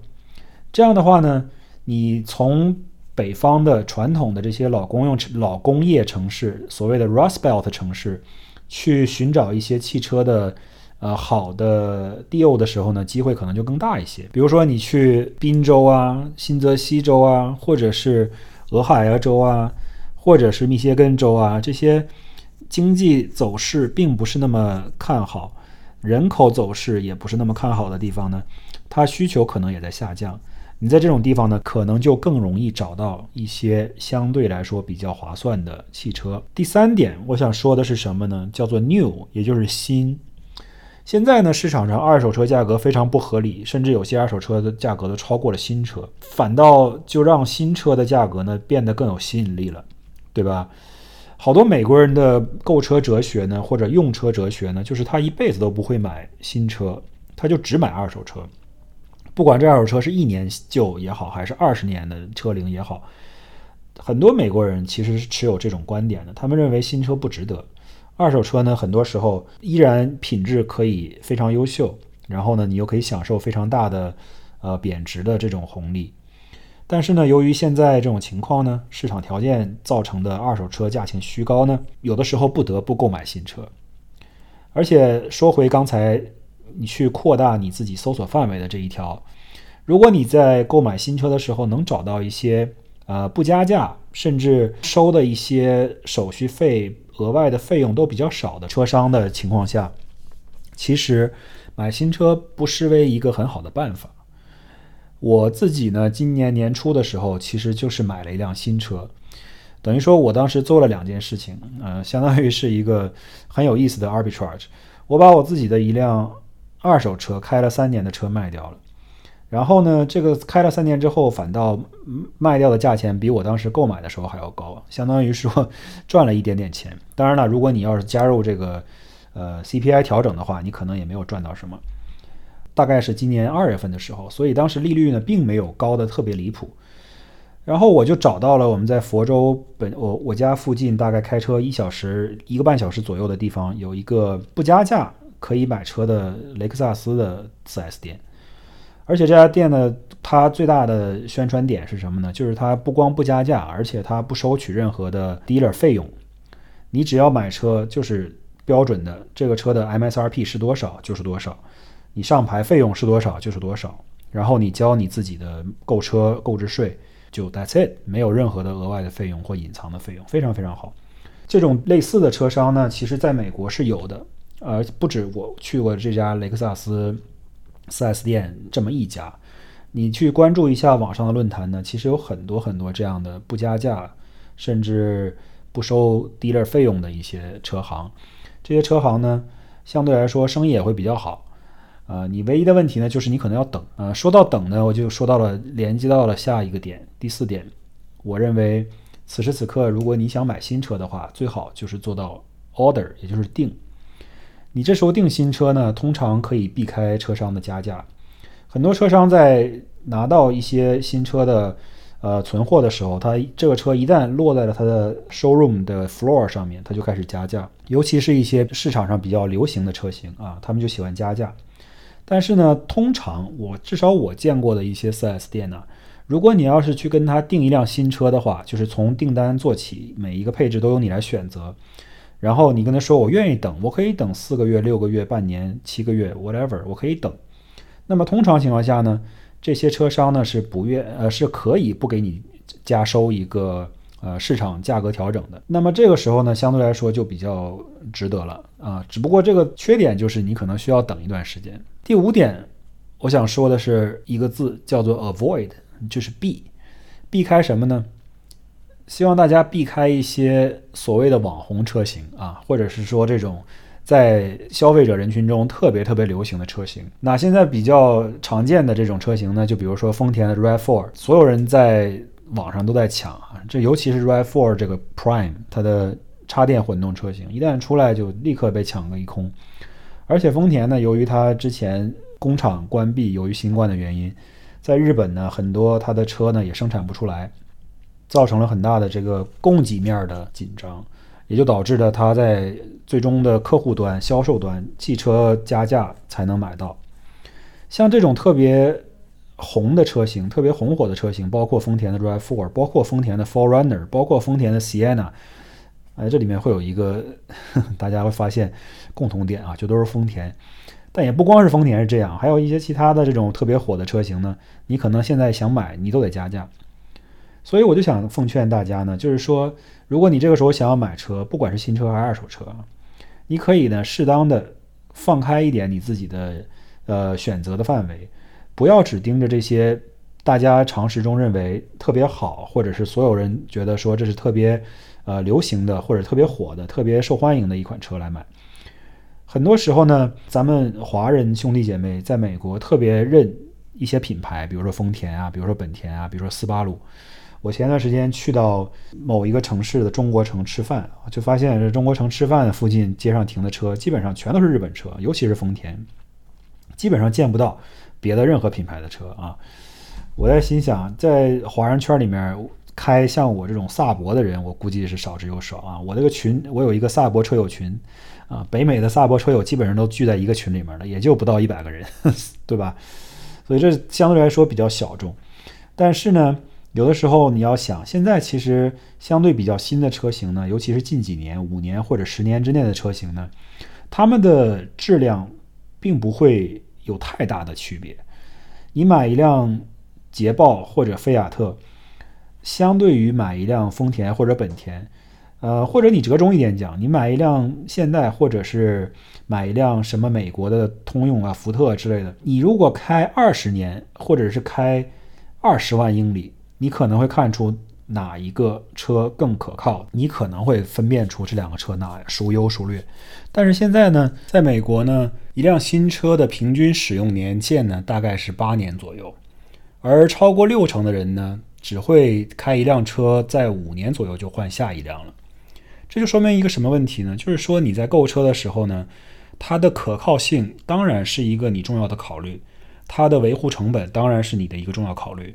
这样的话呢，你从北方的传统的这些老公用老工业城市，所谓的 Rust Belt 城市，去寻找一些汽车的呃好的 deal 的时候呢，机会可能就更大一些。比如说你去宾州啊、新泽西州啊，或者是俄亥俄州啊，或者是密歇根州啊，这些经济走势并不是那么看好，人口走势也不是那么看好的地方呢，它需求可能也在下降。你在这种地方呢，可能就更容易找到一些相对来说比较划算的汽车。第三点，我想说的是什么呢？叫做 new，也就是新。现在呢，市场上二手车价格非常不合理，甚至有些二手车的价格都超过了新车，反倒就让新车的价格呢变得更有吸引力了，对吧？好多美国人的购车哲学呢，或者用车哲学呢，就是他一辈子都不会买新车，他就只买二手车。不管这二手车是一年旧也好，还是二十年的车龄也好，很多美国人其实是持有这种观点的。他们认为新车不值得，二手车呢，很多时候依然品质可以非常优秀，然后呢，你又可以享受非常大的呃贬值的这种红利。但是呢，由于现在这种情况呢，市场条件造成的二手车价钱虚高呢，有的时候不得不购买新车。而且说回刚才。你去扩大你自己搜索范围的这一条，如果你在购买新车的时候能找到一些呃不加价，甚至收的一些手续费、额外的费用都比较少的车商的情况下，其实买新车不失为一个很好的办法。我自己呢，今年年初的时候其实就是买了一辆新车，等于说我当时做了两件事情，呃，相当于是一个很有意思的 arbitrage，我把我自己的一辆。二手车开了三年的车卖掉了，然后呢，这个开了三年之后，反倒卖掉的价钱比我当时购买的时候还要高，相当于说赚了一点点钱。当然了，如果你要是加入这个呃 CPI 调整的话，你可能也没有赚到什么。大概是今年二月份的时候，所以当时利率呢并没有高的特别离谱。然后我就找到了我们在佛州本我我家附近，大概开车一小时一个半小时左右的地方，有一个不加价可以买车的雷克萨斯的 4S 店。而且这家店呢，它最大的宣传点是什么呢？就是它不光不加价，而且它不收取任何的 dealer 费用。你只要买车，就是标准的这个车的 MSRP 是多少就是多少，你上牌费用是多少就是多少，然后你交你自己的购车购置税。就 That's it，没有任何的额外的费用或隐藏的费用，非常非常好。这种类似的车商呢，其实在美国是有的，呃，不止我去过这家雷克萨斯 4S 店这么一家。你去关注一下网上的论坛呢，其实有很多很多这样的不加价，甚至不收 dealer 费用的一些车行。这些车行呢，相对来说生意也会比较好。啊，你唯一的问题呢，就是你可能要等。啊，说到等呢，我就说到了，连接到了下一个点，第四点。我认为此时此刻，如果你想买新车的话，最好就是做到 order，也就是定。你这时候订新车呢，通常可以避开车商的加价。很多车商在拿到一些新车的呃存货的时候，他这个车一旦落在了他的 showroom 的 floor 上面，他就开始加价。尤其是一些市场上比较流行的车型啊，他们就喜欢加价。但是呢，通常我至少我见过的一些 4S 店呢，如果你要是去跟他订一辆新车的话，就是从订单做起，每一个配置都由你来选择，然后你跟他说我愿意等，我可以等四个月、六个月、半年、七个月，whatever，我可以等。那么通常情况下呢，这些车商呢是不愿呃是可以不给你加收一个。呃，市场价格调整的，那么这个时候呢，相对来说就比较值得了啊。只不过这个缺点就是你可能需要等一段时间。第五点，我想说的是一个字，叫做 avoid，就是避，避开什么呢？希望大家避开一些所谓的网红车型啊，或者是说这种在消费者人群中特别特别流行的车型。那现在比较常见的这种车型呢，就比如说丰田的 RAV4，所有人在。网上都在抢啊，这尤其是 RAV4 这个 Prime，它的插电混动车型一旦出来就立刻被抢个一空。而且丰田呢，由于它之前工厂关闭，由于新冠的原因，在日本呢很多它的车呢也生产不出来，造成了很大的这个供给面的紧张，也就导致了它在最终的客户端、销售端，汽车加价才能买到。像这种特别。红的车型，特别红火的车型，包括丰田的 RAV4，包括丰田的 Forerunner，包括丰田的 Sienna。哎，这里面会有一个 [laughs] 大家会发现共同点啊，就都是丰田。但也不光是丰田是这样，还有一些其他的这种特别火的车型呢。你可能现在想买，你都得加价。所以我就想奉劝大家呢，就是说，如果你这个时候想要买车，不管是新车还是二手车，你可以呢适当的放开一点你自己的呃选择的范围。不要只盯着这些大家常识中认为特别好，或者是所有人觉得说这是特别呃流行的，或者特别火的、特别受欢迎的一款车来买。很多时候呢，咱们华人兄弟姐妹在美国特别认一些品牌，比如说丰田啊，比如说本田啊，比如说斯巴鲁。我前段时间去到某一个城市的中国城吃饭，就发现这中国城吃饭附近街上停的车基本上全都是日本车，尤其是丰田，基本上见不到。别的任何品牌的车啊，我在心想，在华人圈里面开像我这种萨博的人，我估计是少之又少啊。我这个群，我有一个萨博车友群啊，北美的萨博车友基本上都聚在一个群里面了，也就不到一百个人，[laughs] 对吧？所以这相对来说比较小众。但是呢，有的时候你要想，现在其实相对比较新的车型呢，尤其是近几年、五年或者十年之内的车型呢，它们的质量并不会。有太大的区别。你买一辆捷豹或者菲亚特，相对于买一辆丰田或者本田，呃，或者你折中一点讲，你买一辆现代或者是买一辆什么美国的通用啊、福特之类的，你如果开二十年或者是开二十万英里，你可能会看出。哪一个车更可靠？你可能会分辨出这两个车哪孰优孰劣。但是现在呢，在美国呢，一辆新车的平均使用年限呢，大概是八年左右，而超过六成的人呢，只会开一辆车，在五年左右就换下一辆了。这就说明一个什么问题呢？就是说你在购车的时候呢，它的可靠性当然是一个你重要的考虑，它的维护成本当然是你的一个重要考虑。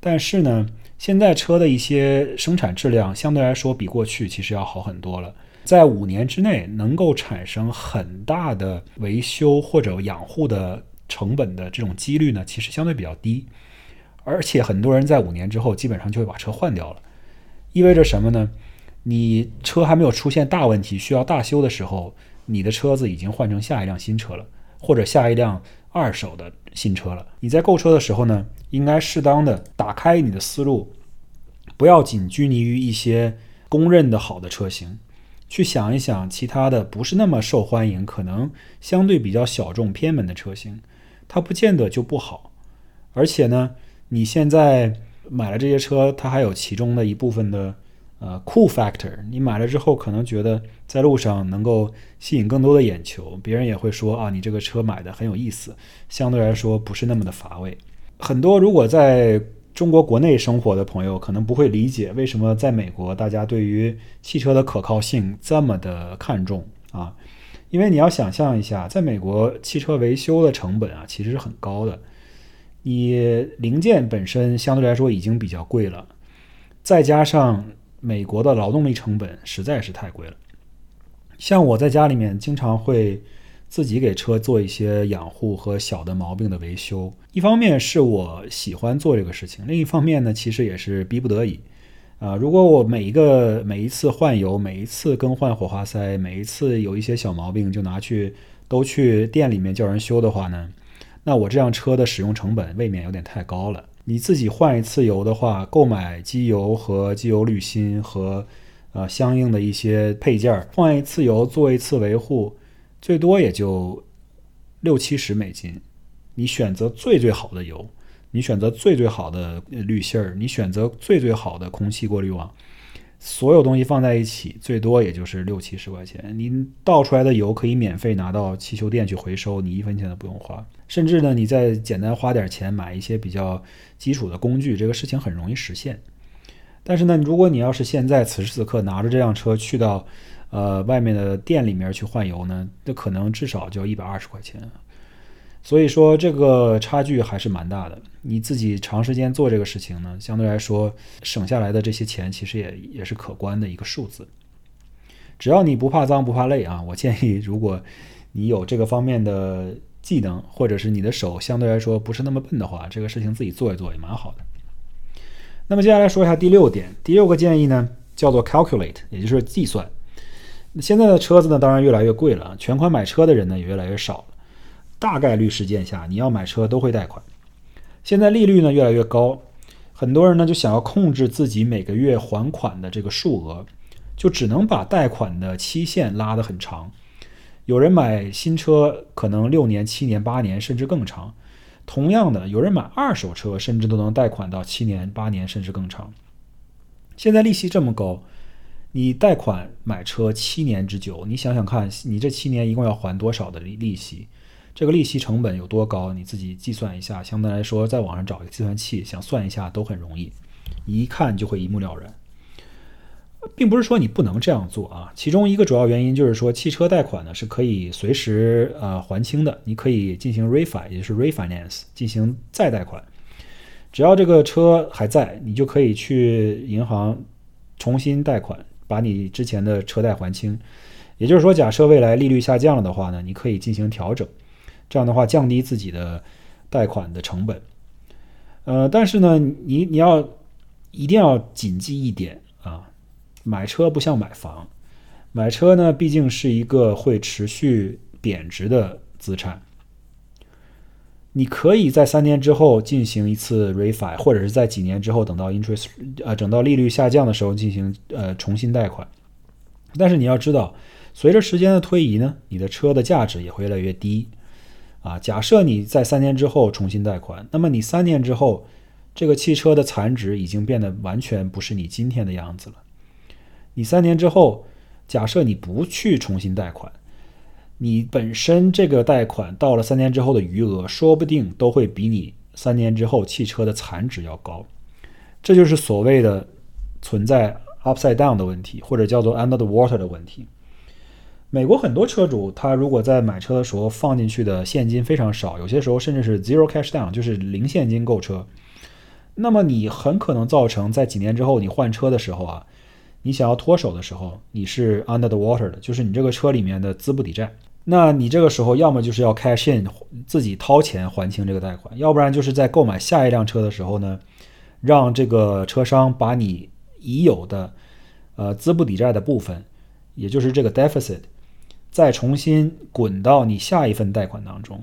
但是呢，现在车的一些生产质量相对来说比过去其实要好很多了。在五年之内能够产生很大的维修或者养护的成本的这种几率呢，其实相对比较低。而且很多人在五年之后基本上就会把车换掉了，意味着什么呢？你车还没有出现大问题需要大修的时候，你的车子已经换成下一辆新车了，或者下一辆二手的新车了。你在购车的时候呢，应该适当的打开你的思路，不要仅拘泥于一些公认的好的车型，去想一想其他的不是那么受欢迎、可能相对比较小众偏门的车型，它不见得就不好。而且呢，你现在买了这些车，它还有其中的一部分的。呃，cool factor，你买了之后可能觉得在路上能够吸引更多的眼球，别人也会说啊，你这个车买的很有意思，相对来说不是那么的乏味。很多如果在中国国内生活的朋友可能不会理解为什么在美国大家对于汽车的可靠性这么的看重啊，因为你要想象一下，在美国汽车维修的成本啊其实是很高的，你零件本身相对来说已经比较贵了，再加上。美国的劳动力成本实在是太贵了。像我在家里面经常会自己给车做一些养护和小的毛病的维修。一方面是我喜欢做这个事情，另一方面呢，其实也是逼不得已。啊，如果我每一个每一次换油、每一次更换火花塞、每一次有一些小毛病就拿去都去店里面叫人修的话呢，那我这辆车的使用成本未免有点太高了。你自己换一次油的话，购买机油和机油滤芯和呃相应的一些配件儿，换一次油做一次维护，最多也就六七十美金。你选择最最好的油，你选择最最好的滤芯儿，你选择最最好的空气过滤网。所有东西放在一起，最多也就是六七十块钱。你倒出来的油可以免费拿到汽修店去回收，你一分钱都不用花。甚至呢，你再简单花点钱买一些比较基础的工具，这个事情很容易实现。但是呢，如果你要是现在此时此刻拿着这辆车去到呃外面的店里面去换油呢，那可能至少就要一百二十块钱。所以说这个差距还是蛮大的。你自己长时间做这个事情呢，相对来说省下来的这些钱其实也也是可观的一个数字。只要你不怕脏不怕累啊，我建议如果你有这个方面的技能，或者是你的手相对来说不是那么笨的话，这个事情自己做一做也蛮好的。那么接下来说一下第六点，第六个建议呢叫做 calculate，也就是计算。现在的车子呢当然越来越贵了，全款买车的人呢也越来越少了。大概率事件下，你要买车都会贷款。现在利率呢越来越高，很多人呢就想要控制自己每个月还款的这个数额，就只能把贷款的期限拉得很长。有人买新车可能六年、七年、八年，甚至更长。同样的，有人买二手车，甚至都能贷款到七年、八年，甚至更长。现在利息这么高，你贷款买车七年之久，你想想看，你这七年一共要还多少的利利息？这个利息成本有多高？你自己计算一下。相对来说，在网上找一个计算器，想算一下都很容易，一看就会一目了然。并不是说你不能这样做啊。其中一个主要原因就是说，汽车贷款呢是可以随时呃还清的，你可以进行 refi，也就是 refinance，进行再贷款。只要这个车还在，你就可以去银行重新贷款，把你之前的车贷还清。也就是说，假设未来利率下降了的话呢，你可以进行调整。这样的话，降低自己的贷款的成本。呃，但是呢，你你要一定要谨记一点啊，买车不像买房，买车呢毕竟是一个会持续贬值的资产。你可以在三年之后进行一次 refi，或者是在几年之后等到 interest 呃等到利率下降的时候进行呃重新贷款。但是你要知道，随着时间的推移呢，你的车的价值也会越来越低。啊，假设你在三年之后重新贷款，那么你三年之后，这个汽车的残值已经变得完全不是你今天的样子了。你三年之后，假设你不去重新贷款，你本身这个贷款到了三年之后的余额，说不定都会比你三年之后汽车的残值要高。这就是所谓的存在 upside down 的问题，或者叫做 under the water 的问题。美国很多车主，他如果在买车的时候放进去的现金非常少，有些时候甚至是 zero cash down，就是零现金购车。那么你很可能造成在几年之后你换车的时候啊，你想要脱手的时候，你是 under the water 的，就是你这个车里面的资不抵债。那你这个时候要么就是要 cash in 自己掏钱还清这个贷款，要不然就是在购买下一辆车的时候呢，让这个车商把你已有的呃资不抵债的部分，也就是这个 deficit，再重新滚到你下一份贷款当中。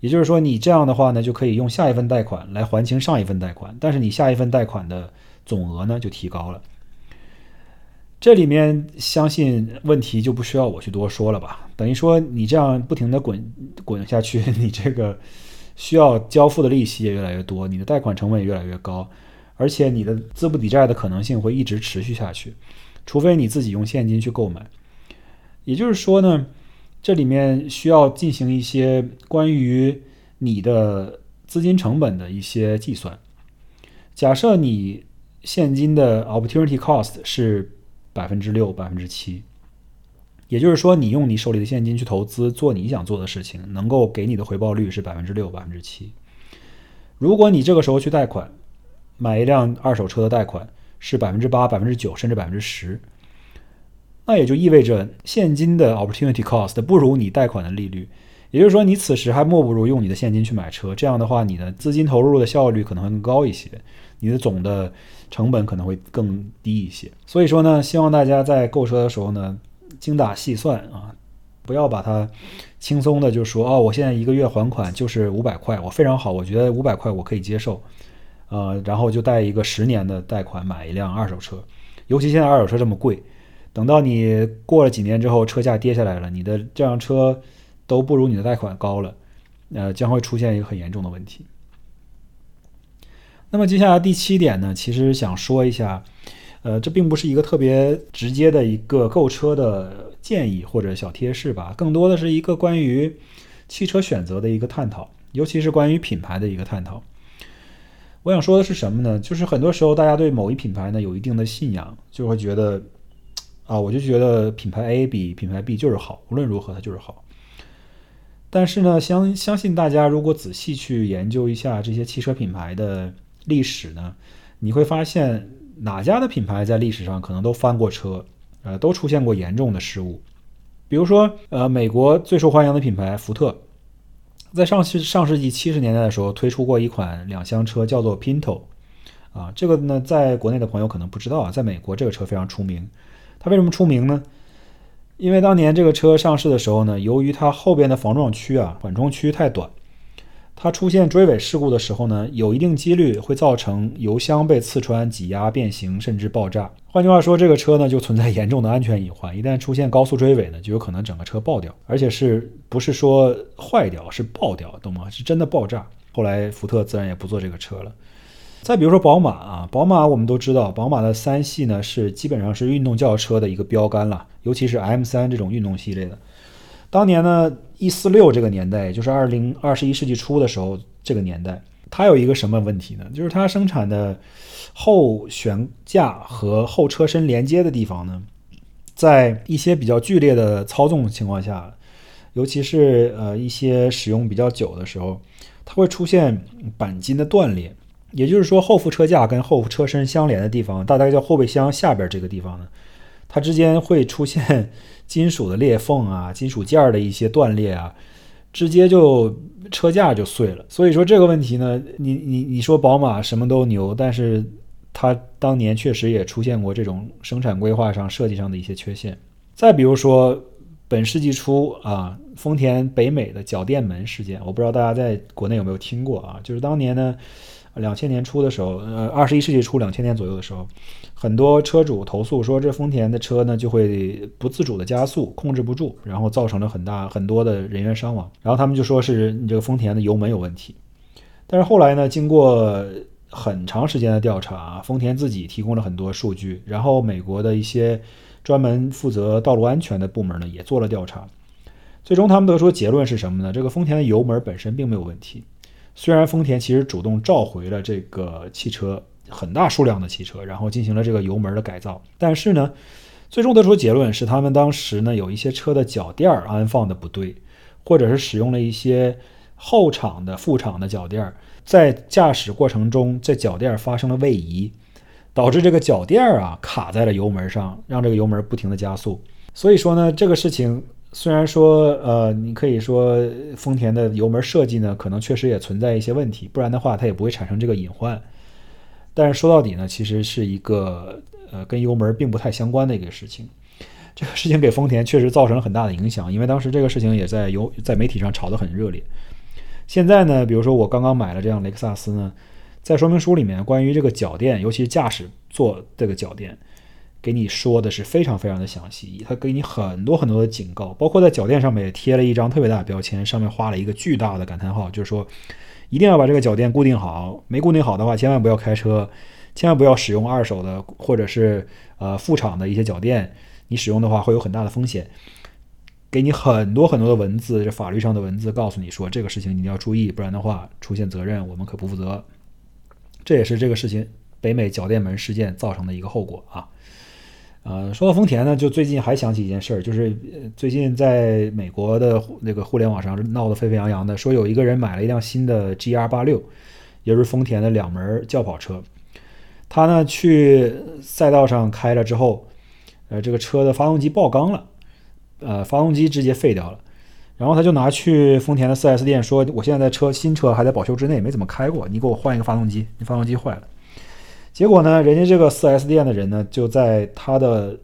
也就是说，你这样的话呢，就可以用下一份贷款来还清上一份贷款，但是你下一份贷款的总额呢就提高了。这里面相信问题就不需要我去多说了吧？等于说你这样不停的滚滚下去，[laughs] 你这个需要交付的利息也越来越多，你的贷款成本也越来越高，而且你的资不抵债的可能性会一直持续下去，除非你自己用现金去购买。也就是说呢，这里面需要进行一些关于你的资金成本的一些计算。假设你现金的 opportunity cost 是。百分之六、百分之七，也就是说，你用你手里的现金去投资做你想做的事情，能够给你的回报率是百分之六、百分之七。如果你这个时候去贷款买一辆二手车的贷款是百分之八、百分之九，甚至百分之十，那也就意味着现金的 opportunity cost 不如你贷款的利率。也就是说，你此时还莫不如用你的现金去买车，这样的话，你的资金投入的效率可能会更高一些，你的总的。成本可能会更低一些，所以说呢，希望大家在购车的时候呢，精打细算啊，不要把它轻松的就说哦，我现在一个月还款就是五百块，我非常好，我觉得五百块我可以接受，呃，然后就贷一个十年的贷款买一辆二手车，尤其现在二手车这么贵，等到你过了几年之后，车价跌下来了，你的这辆车都不如你的贷款高了，呃，将会出现一个很严重的问题。那么接下来第七点呢，其实想说一下，呃，这并不是一个特别直接的一个购车的建议或者小贴士吧，更多的是一个关于汽车选择的一个探讨，尤其是关于品牌的一个探讨。我想说的是什么呢？就是很多时候大家对某一品牌呢有一定的信仰，就会觉得啊，我就觉得品牌 A 比品牌 B 就是好，无论如何它就是好。但是呢，相相信大家如果仔细去研究一下这些汽车品牌的。历史呢，你会发现哪家的品牌在历史上可能都翻过车，呃，都出现过严重的失误。比如说，呃，美国最受欢迎的品牌福特，在上世上世纪七十年代的时候推出过一款两厢车，叫做 Pinto。啊，这个呢，在国内的朋友可能不知道啊，在美国这个车非常出名。它为什么出名呢？因为当年这个车上市的时候呢，由于它后边的防撞区啊，缓冲区太短。它出现追尾事故的时候呢，有一定几率会造成油箱被刺穿、挤压、变形，甚至爆炸。换句话说，这个车呢就存在严重的安全隐患。一旦出现高速追尾呢，就有可能整个车爆掉，而且是不是说坏掉，是爆掉，懂吗？是真的爆炸。后来福特自然也不做这个车了。再比如说宝马啊，宝马我们都知道，宝马的三系呢是基本上是运动轿车的一个标杆了，尤其是 M3 这种运动系列的。当年呢，一四六这个年代，就是二零二十一世纪初的时候，这个年代，它有一个什么问题呢？就是它生产的后悬架和后车身连接的地方呢，在一些比较剧烈的操纵情况下，尤其是呃一些使用比较久的时候，它会出现钣金的断裂。也就是说，后副车架跟后车身相连的地方，大概叫后备箱下边这个地方呢，它之间会出现。金属的裂缝啊，金属件儿的一些断裂啊，直接就车架就碎了。所以说这个问题呢，你你你说宝马什么都牛，但是它当年确实也出现过这种生产规划上、设计上的一些缺陷。再比如说本世纪初啊，丰田北美的脚垫门事件，我不知道大家在国内有没有听过啊？就是当年呢。两千年初的时候，呃，二十一世纪初两千年左右的时候，很多车主投诉说，这丰田的车呢就会不自主的加速，控制不住，然后造成了很大很多的人员伤亡。然后他们就说是你这个丰田的油门有问题。但是后来呢，经过很长时间的调查，丰田自己提供了很多数据，然后美国的一些专门负责道路安全的部门呢也做了调查，最终他们得出结论是什么呢？这个丰田的油门本身并没有问题。虽然丰田其实主动召回了这个汽车很大数量的汽车，然后进行了这个油门的改造，但是呢，最终得出结论是他们当时呢有一些车的脚垫安放的不对，或者是使用了一些后场的副厂的脚垫在驾驶过程中，这脚垫发生了位移，导致这个脚垫啊卡在了油门上，让这个油门不停的加速。所以说呢，这个事情虽然说呃，你可以说丰田的油门设计呢，可能确实也存在一些问题，不然的话它也不会产生这个隐患。但是说到底呢，其实是一个呃跟油门并不太相关的一个事情。这个事情给丰田确实造成了很大的影响，因为当时这个事情也在油在媒体上炒得很热烈。现在呢，比如说我刚刚买了这辆雷克萨斯呢，在说明书里面关于这个脚垫，尤其是驾驶座这个脚垫，给你说的是非常非常的详细，它给你很多很多的警告，包括在脚垫上面也贴了一张特别大的标签，上面画了一个巨大的感叹号，就是说一定要把这个脚垫固定好，没固定好的话，千万不要开车，千万不要使用二手的或者是呃副厂的一些脚垫。你使用的话会有很大的风险，给你很多很多的文字，这法律上的文字告诉你说这个事情你要注意，不然的话出现责任我们可不负责。这也是这个事情北美脚垫门事件造成的一个后果啊。呃，说到丰田呢，就最近还想起一件事儿，就是最近在美国的那个互联网上闹得沸沸扬扬的，说有一个人买了一辆新的 GR 八六，也是丰田的两门轿跑车，他呢去赛道上开了之后。呃，这个车的发动机爆缸了，呃，发动机直接废掉了，然后他就拿去丰田的 4S 店说：“我现在的车新车还在保修之内，没怎么开过，你给我换一个发动机，你发动机坏了。”结果呢，人家这个 4S 店的人呢，就在他的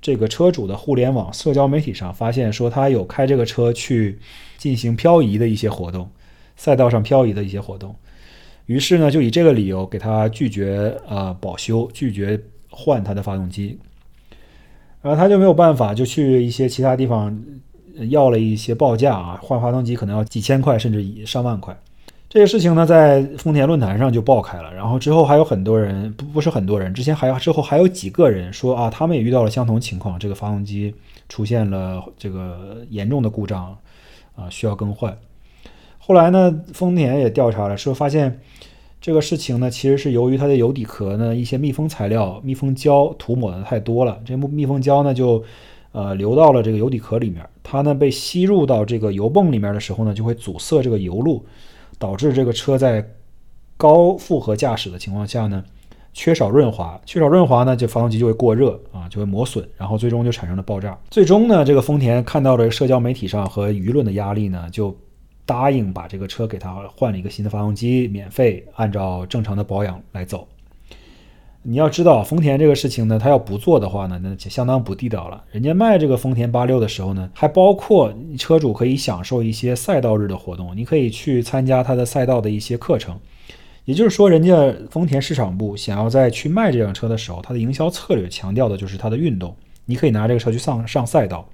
这个车主的互联网社交媒体上发现说他有开这个车去进行漂移的一些活动，赛道上漂移的一些活动，于是呢，就以这个理由给他拒绝呃保修，拒绝换他的发动机。然后他就没有办法，就去一些其他地方要了一些报价啊，换发动机可能要几千块，甚至上万块。这个事情呢，在丰田论坛上就爆开了。然后之后还有很多人，不不是很多人，之前还有之后还有几个人说啊，他们也遇到了相同情况，这个发动机出现了这个严重的故障啊，需要更换。后来呢，丰田也调查了，说发现。这个事情呢，其实是由于它的油底壳呢一些密封材料、密封胶涂抹的太多了，这密封胶呢就呃流到了这个油底壳里面，它呢被吸入到这个油泵里面的时候呢，就会阻塞这个油路，导致这个车在高负荷驾驶的情况下呢缺少润滑，缺少润滑呢，这发动机就会过热啊，就会磨损，然后最终就产生了爆炸。最终呢，这个丰田看到了社交媒体上和舆论的压力呢，就。答应把这个车给他换了一个新的发动机，免费按照正常的保养来走。你要知道，丰田这个事情呢，他要不做的话呢，那就相当不地道了。人家卖这个丰田八六的时候呢，还包括车主可以享受一些赛道日的活动，你可以去参加他的赛道的一些课程。也就是说，人家丰田市场部想要在去卖这辆车的时候，它的营销策略强调的就是它的运动，你可以拿这个车去上上赛道。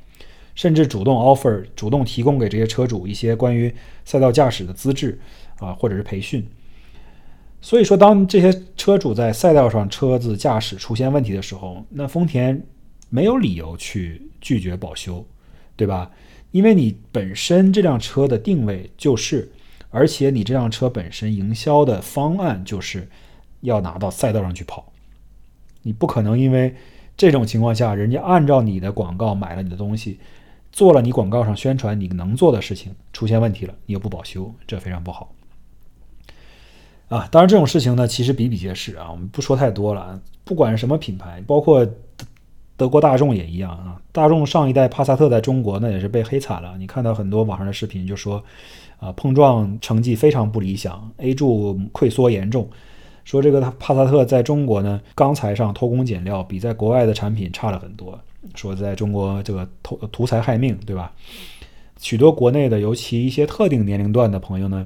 甚至主动 offer，主动提供给这些车主一些关于赛道驾驶的资质啊，或者是培训。所以说，当这些车主在赛道上车子驾驶出现问题的时候，那丰田没有理由去拒绝保修，对吧？因为你本身这辆车的定位就是，而且你这辆车本身营销的方案就是要拿到赛道上去跑，你不可能因为这种情况下，人家按照你的广告买了你的东西。做了你广告上宣传你能做的事情，出现问题了，你又不保修，这非常不好啊！当然这种事情呢，其实比比皆是啊，我们不说太多了。不管是什么品牌，包括德国大众也一样啊。大众上一代帕萨特在中国呢也是被黑惨了。你看到很多网上的视频，就说啊，碰撞成绩非常不理想，A 柱溃缩严重。说这个帕萨特在中国呢，钢材上偷工减料，比在国外的产品差了很多。说在中国这个图图财害命，对吧？许多国内的，尤其一些特定年龄段的朋友呢，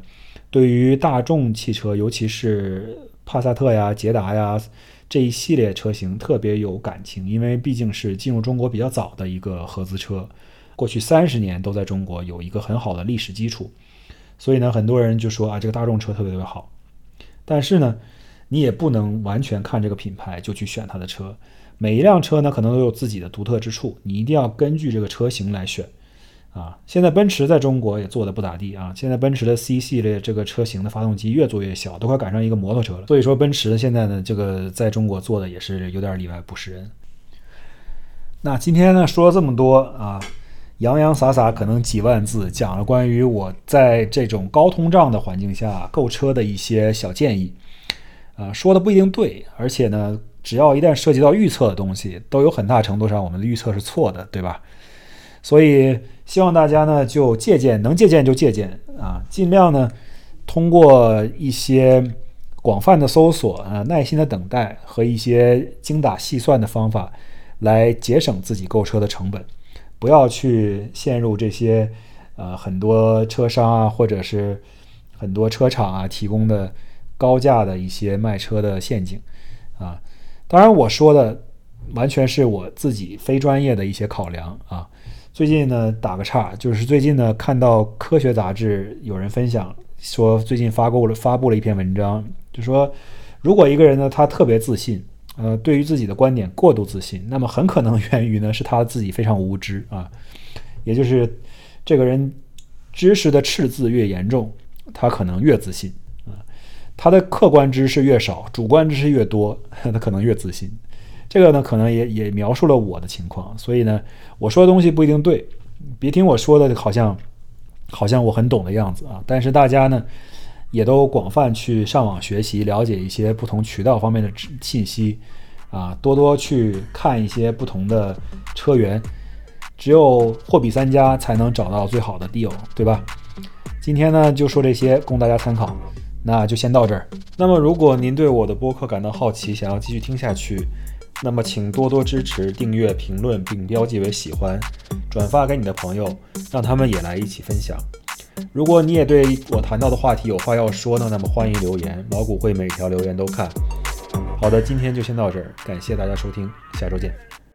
对于大众汽车，尤其是帕萨特呀、捷达呀这一系列车型特别有感情，因为毕竟是进入中国比较早的一个合资车，过去三十年都在中国有一个很好的历史基础，所以呢，很多人就说啊，这个大众车特别特别好。但是呢，你也不能完全看这个品牌就去选它的车。每一辆车呢，可能都有自己的独特之处，你一定要根据这个车型来选，啊，现在奔驰在中国也做的不咋地啊，现在奔驰的 C 系列这个车型的发动机越做越小，都快赶上一个摩托车了。所以说，奔驰现在呢，这个在中国做的也是有点里外不是人。那今天呢，说了这么多啊，洋洋洒洒可能几万字，讲了关于我在这种高通胀的环境下购车的一些小建议。啊，说的不一定对，而且呢，只要一旦涉及到预测的东西，都有很大程度上我们的预测是错的，对吧？所以希望大家呢就借鉴，能借鉴就借鉴啊，尽量呢通过一些广泛的搜索啊，耐心的等待和一些精打细算的方法来节省自己购车的成本。不要去陷入这些，呃，很多车商啊，或者是很多车厂啊提供的高价的一些卖车的陷阱，啊，当然我说的完全是我自己非专业的一些考量啊。最近呢，打个岔，就是最近呢，看到科学杂志有人分享说，最近发布了发布了一篇文章，就说如果一个人呢，他特别自信。呃，对于自己的观点过度自信，那么很可能源于呢是他自己非常无知啊，[laughs] 也就是这个人知识的赤字越严重，他可能越自信啊，他的客观知识越少，主观知识越多，[laughs] 他可能越自信。这个呢，可能也也描述了我的情况，所以呢，我说的东西不一定对，别听我说的好像好像我很懂的样子啊，但是大家呢。也都广泛去上网学习，了解一些不同渠道方面的信息，啊，多多去看一些不同的车源，只有货比三家才能找到最好的 deal，对吧？今天呢就说这些供大家参考，那就先到这儿。那么如果您对我的播客感到好奇，想要继续听下去，那么请多多支持、订阅、评论并标记为喜欢，转发给你的朋友，让他们也来一起分享。如果你也对我谈到的话题有话要说呢，那么欢迎留言，老谷会每条留言都看。好的，今天就先到这儿，感谢大家收听，下周见。